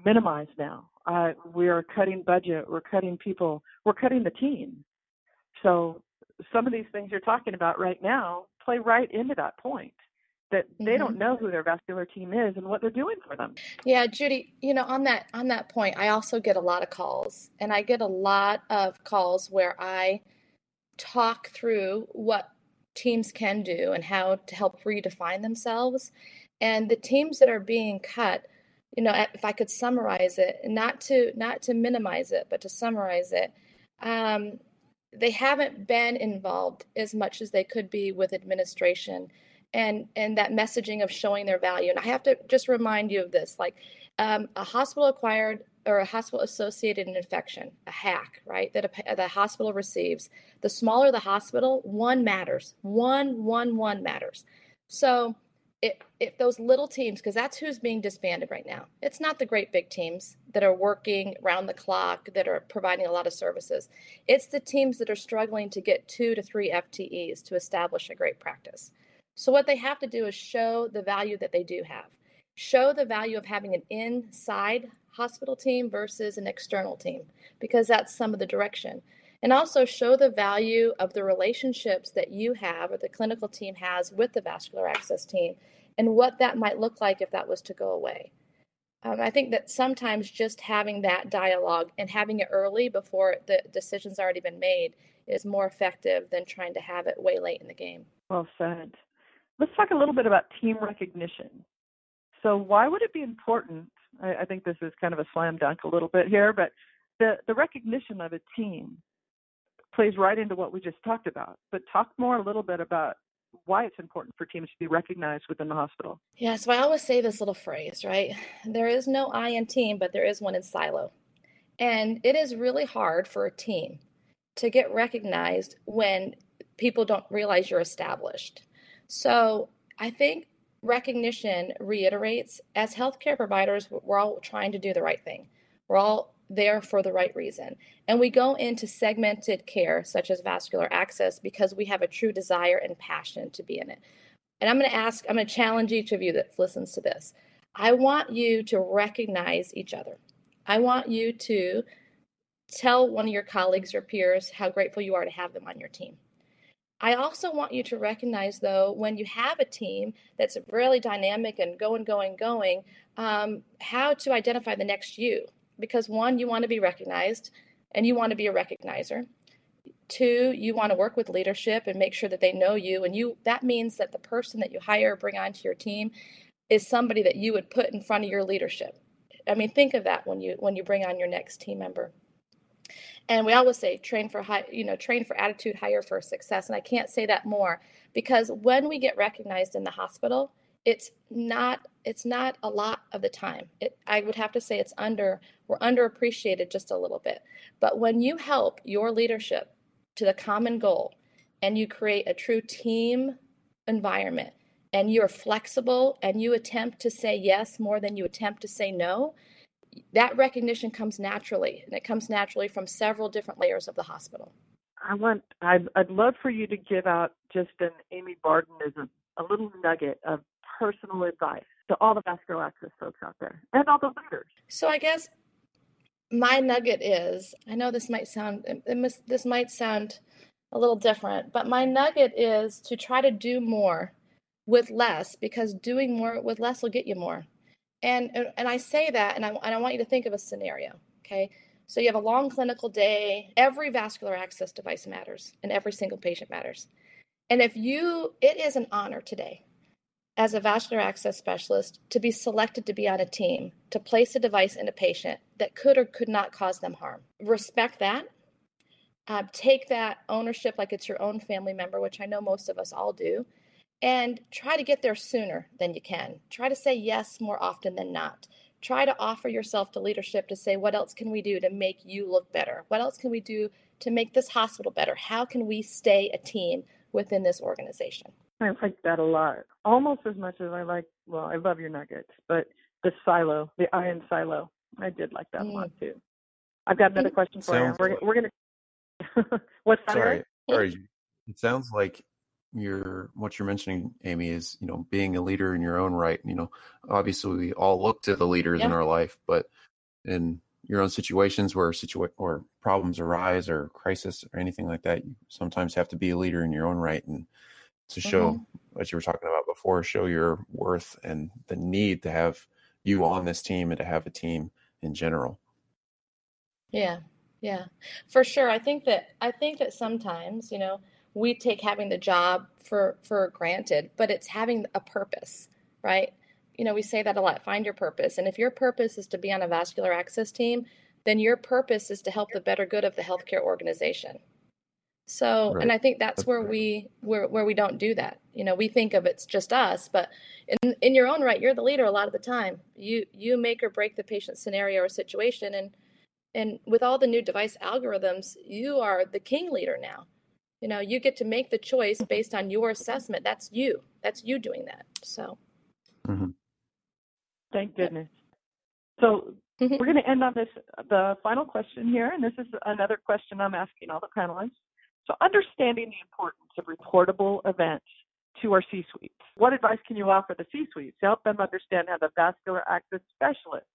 minimized now. Uh, we are cutting budget, we're cutting people, we're cutting the team. So some of these things you're talking about right now play right into that point that they mm-hmm. don't know who their vascular team is and what they're doing for them. Yeah, Judy, you know, on that on that point, I also get a lot of calls and I get a lot of calls where I talk through what teams can do and how to help redefine themselves. And the teams that are being cut, you know, if I could summarize it, not to not to minimize it, but to summarize it, um, they haven't been involved as much as they could be with administration and and that messaging of showing their value. And I have to just remind you of this, like um, a hospital acquired or a hospital associated infection, a HAC right, that a, the hospital receives, the smaller the hospital, one matters. One, one, one matters. So if, if those little teams, because that's who's being disbanded right now, it's not the great big teams that are working round the clock, that are providing a lot of services. It's the teams that are struggling to get two to three FTEs to establish a great practice. So what they have to do is show the value that they do have show the value of having an inside hospital team versus an external team because that's some of the direction. And also show the value of the relationships that you have or the clinical team has with the vascular access team and what that might look like if that was to go away. Um, I think that sometimes just having that dialogue and having it early before the decision's already been made is more effective than trying to have it way late in the game. Well said. Let's talk a little bit about team recognition. So, why would it be important? I, I think this is kind of a slam dunk a little bit here, but the, the recognition of a team plays right into what we just talked about. But talk more a little bit about why it's important for teams to be recognized within the hospital. Yeah, so I always say this little phrase, right? There is no I in team, but there is one in silo. And it is really hard for a team to get recognized when people don't realize you're established. So I think recognition reiterates as healthcare providers, we're all trying to do the right thing. We're all there for the right reason. And we go into segmented care, such as vascular access, because we have a true desire and passion to be in it. And I'm going to ask, I'm going to challenge each of you that listens to this. I want you to recognize each other. I want you to tell one of your colleagues or peers how grateful you are to have them on your team. I also want you to recognize, though, when you have a team that's really dynamic and going, going, going, um, how to identify the next you because one, you want to be recognized and you want to be a recognizer. Two, you want to work with leadership and make sure that they know you. And you that means that the person that you hire, bring onto your team, is somebody that you would put in front of your leadership. I mean, think of that when you when you bring on your next team member. And we always say train for high, you know, train for attitude, hire for success. And I can't say that more because when we get recognized in the hospital, it's not it's not a lot of the time. It, i would have to say it's under we're underappreciated just a little bit. But when you help your leadership to the common goal and you create a true team environment and you're flexible and you attempt to say yes more than you attempt to say no that recognition comes naturally and it comes naturally from several different layers of the hospital. I want i'd, I'd love for you to give out just an amy barden a, a little nugget of personal advice to all the vascular access folks out there and all the leaders? So I guess my nugget is I know this might sound this might sound a little different, but my nugget is to try to do more with less because doing more with less will get you more. And and I say that and I and I want you to think of a scenario, okay? So you have a long clinical day, every vascular access device matters and every single patient matters. And if you it is an honor today as a vascular access specialist to be selected to be on a team to place a device in a patient that could or could not cause them harm. Respect that. Uh, take that ownership like it's your own family member, which I know most of us all do, and try to get there sooner than you can. Try to say yes more often than not. Try to offer yourself to leadership to say, what else can we do to make you look better? What else can we do to make this hospital better? How can we stay a team within this organization? I like that a lot. Almost as much as I like, well, I love your nuggets, but the silo, the iron silo, I did like that mm. a lot too. I've got another question for sounds you. We're, like, we're going <laughs> to. What's that? Sorry, sorry. It sounds like you're what you're mentioning, Amy, is you know being a leader in your own right. You know, obviously we all look to the leaders yeah. in our life, but in your own situations where situa- or problems arise or crisis or anything like that, you sometimes have to be a leader in your own right and to show mm-hmm. what you were talking about before, show your worth and the need to have you on this team and to have a team in general. Yeah, yeah, for sure. I think that I think that sometimes you know we take having the job for for granted, but it's having a purpose, right? You know, we say that a lot. Find your purpose, and if your purpose is to be on a vascular access team, then your purpose is to help the better good of the healthcare organization so, right. and I think that's, that's where right. we where where we don't do that. You know, we think of it's just us, but in in your own right, you're the leader a lot of the time. You you make or break the patient scenario or situation, and and with all the new device algorithms, you are the king leader now. You know, you get to make the choice based on your assessment. That's you. That's you doing that. So. Mm-hmm. Thank goodness. So mm-hmm. we're going to end on this the final question here, and this is another question I'm asking all the panelists. So, understanding the importance of reportable events to our C suites. What advice can you offer the C suites to help them understand how the vascular access specialists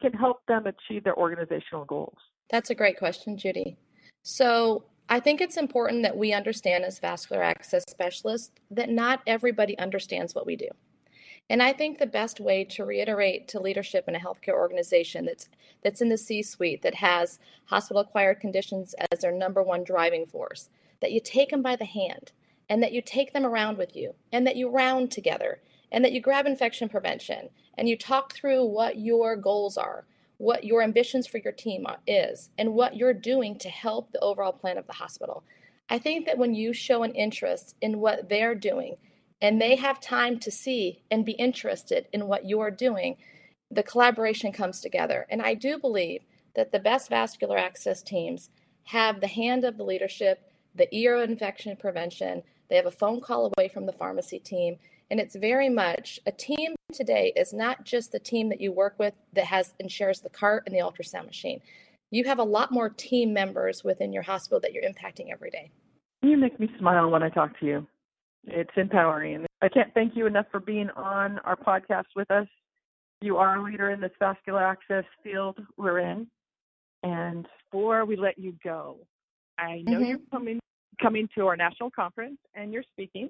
can help them achieve their organizational goals? That's a great question, Judy. So I think it's important that we understand as vascular access specialists that not everybody understands what we do. And I think the best way to reiterate to leadership in a healthcare organization that's that's in the C-suite that has hospital acquired conditions as their number one driving force, that you take them by the hand and that you take them around with you and that you round together and that you grab infection prevention and you talk through what your goals are, what your ambitions for your team is, and what you're doing to help the overall plan of the hospital. I think that when you show an interest in what they're doing and they have time to see and be interested in what you're doing, the collaboration comes together. And I do believe that the best vascular access teams have the hand of the leadership, the ear of infection prevention, they have a phone call away from the pharmacy team. And it's very much a team today is not just the team that you work with that has and shares the cart and the ultrasound machine. You have a lot more team members within your hospital that you're impacting every day. You make me smile when I talk to you. It's empowering. I can't thank you enough for being on our podcast with us. You are a leader in this vascular access field we're in. And before we let you go, I know mm-hmm. you're coming coming to our national conference and you're speaking.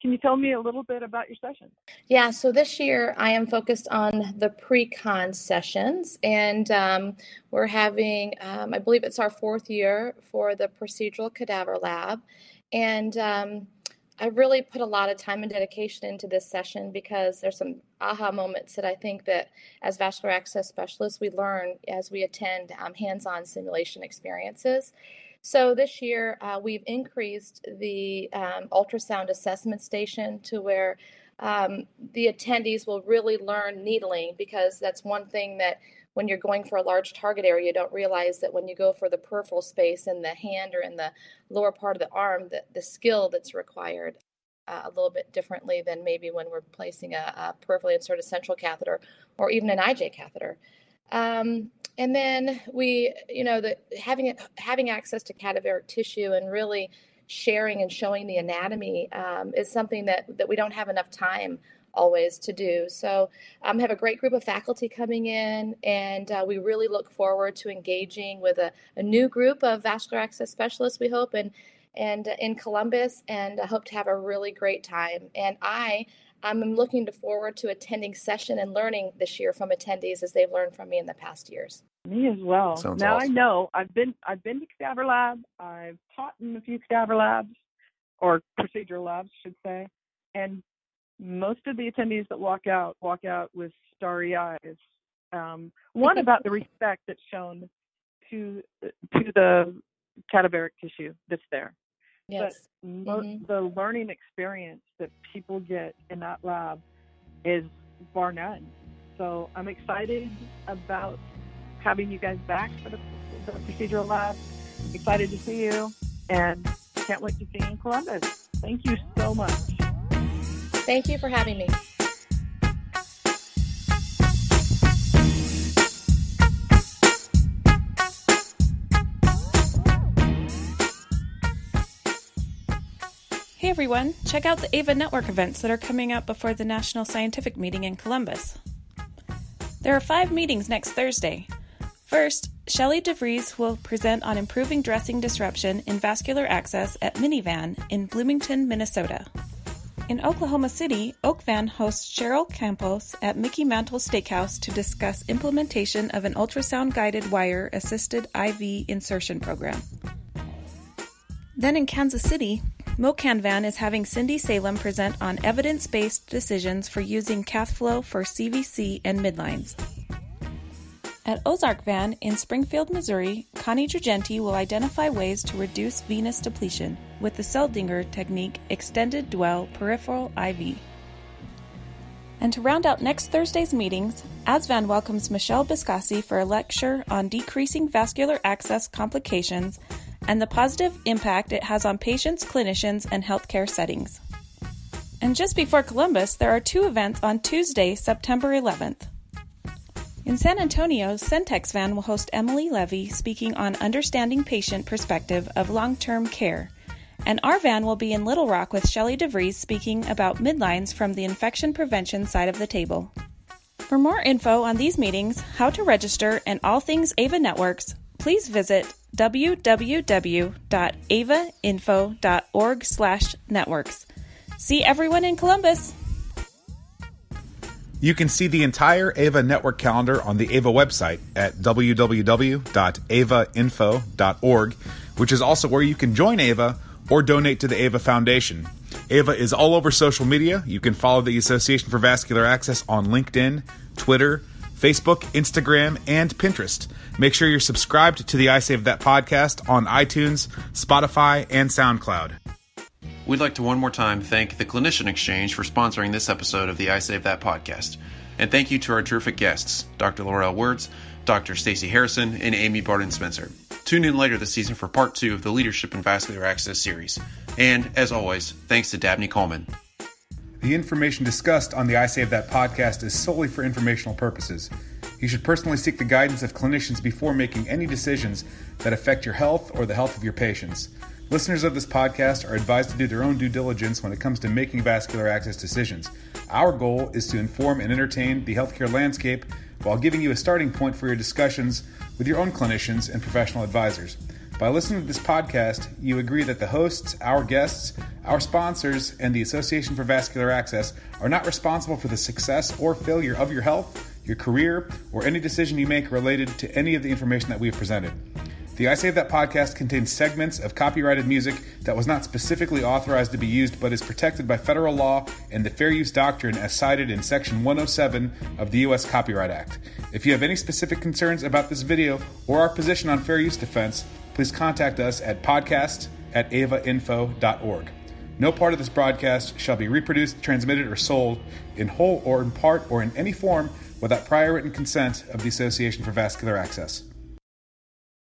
Can you tell me a little bit about your session? Yeah, so this year I am focused on the pre con sessions, and um, we're having, um, I believe it's our fourth year for the procedural cadaver lab. And um, I really put a lot of time and dedication into this session because there's some aha moments that I think that as vascular access specialists we learn as we attend um, hands-on simulation experiences. So this year uh, we've increased the um, ultrasound assessment station to where um, the attendees will really learn needling because that's one thing that when you're going for a large target area, you don't realize that when you go for the peripheral space in the hand or in the lower part of the arm, that the skill that's required uh, a little bit differently than maybe when we're placing a, a peripherally inserted central catheter or even an IJ catheter. Um, and then we, you know, the having having access to cadaveric tissue and really sharing and showing the anatomy um, is something that that we don't have enough time always to do. So um, have a great group of faculty coming in, and uh, we really look forward to engaging with a, a, new group of vascular access specialists. We hope and and uh, in Columbus, and I hope to have a really great time. And I. I'm looking forward to attending session and learning this year from attendees as they've learned from me in the past years. Me as well. Sounds now awesome. I know I've been I've been to cadaver lab. I've taught in a few cadaver labs, or procedural labs, should say, and most of the attendees that walk out walk out with starry eyes. Um, <laughs> one about the respect that's shown to to the cadaveric tissue that's there. Yes. But mo- mm-hmm. the learning experience that people get in that lab is bar none. So I'm excited about having you guys back for the, the procedural lab. Excited to see you and can't wait to see you in Columbus. Thank you so much. Thank you for having me. Hey everyone, check out the AVA Network events that are coming up before the National Scientific Meeting in Columbus. There are five meetings next Thursday. First, Shelley DeVries will present on improving dressing disruption in vascular access at Minivan in Bloomington, Minnesota. In Oklahoma City, Oakvan hosts Cheryl Campos at Mickey Mantle Steakhouse to discuss implementation of an ultrasound guided wire assisted IV insertion program. Then in Kansas City, MoCanVan is having Cindy Salem present on evidence based decisions for using Cathflo for CVC and midlines. At Ozark Van in Springfield, Missouri, Connie Dragenti will identify ways to reduce venous depletion with the Seldinger technique Extended Dwell Peripheral IV. And to round out next Thursday's meetings, ASVAN welcomes Michelle Biscassi for a lecture on decreasing vascular access complications and the positive impact it has on patients, clinicians, and healthcare settings. And just before Columbus, there are two events on Tuesday, September 11th. In San Antonio, Centex Van will host Emily Levy speaking on understanding patient perspective of long term care. And our van will be in Little Rock with Shelley DeVries speaking about midlines from the infection prevention side of the table. For more info on these meetings, how to register, and all things AVA Networks, please visit www.avainfo.org/networks. See everyone in Columbus. You can see the entire AVA network calendar on the AVA website at www.avainfo.org, which is also where you can join AVA or donate to the AVA Foundation. AVA is all over social media. You can follow the Association for Vascular Access on LinkedIn, Twitter, Facebook, Instagram, and Pinterest. Make sure you're subscribed to the I Save That podcast on iTunes, Spotify, and SoundCloud. We'd like to one more time thank the Clinician Exchange for sponsoring this episode of the I Save That podcast. And thank you to our terrific guests, Dr. Laurel Words, Dr. Stacy Harrison, and Amy Barton Spencer. Tune in later this season for part two of the Leadership in Vascular Access series. And, as always, thanks to Dabney Coleman. The information discussed on the I Save That podcast is solely for informational purposes. You should personally seek the guidance of clinicians before making any decisions that affect your health or the health of your patients. Listeners of this podcast are advised to do their own due diligence when it comes to making vascular access decisions. Our goal is to inform and entertain the healthcare landscape while giving you a starting point for your discussions with your own clinicians and professional advisors. By listening to this podcast, you agree that the hosts, our guests, our sponsors, and the Association for Vascular Access are not responsible for the success or failure of your health, your career, or any decision you make related to any of the information that we have presented. The I Save That podcast contains segments of copyrighted music that was not specifically authorized to be used but is protected by federal law and the Fair Use Doctrine as cited in Section 107 of the U.S. Copyright Act. If you have any specific concerns about this video or our position on fair use defense, please contact us at podcast at avainfo.org. No part of this broadcast shall be reproduced, transmitted, or sold in whole or in part or in any form without prior written consent of the Association for Vascular Access.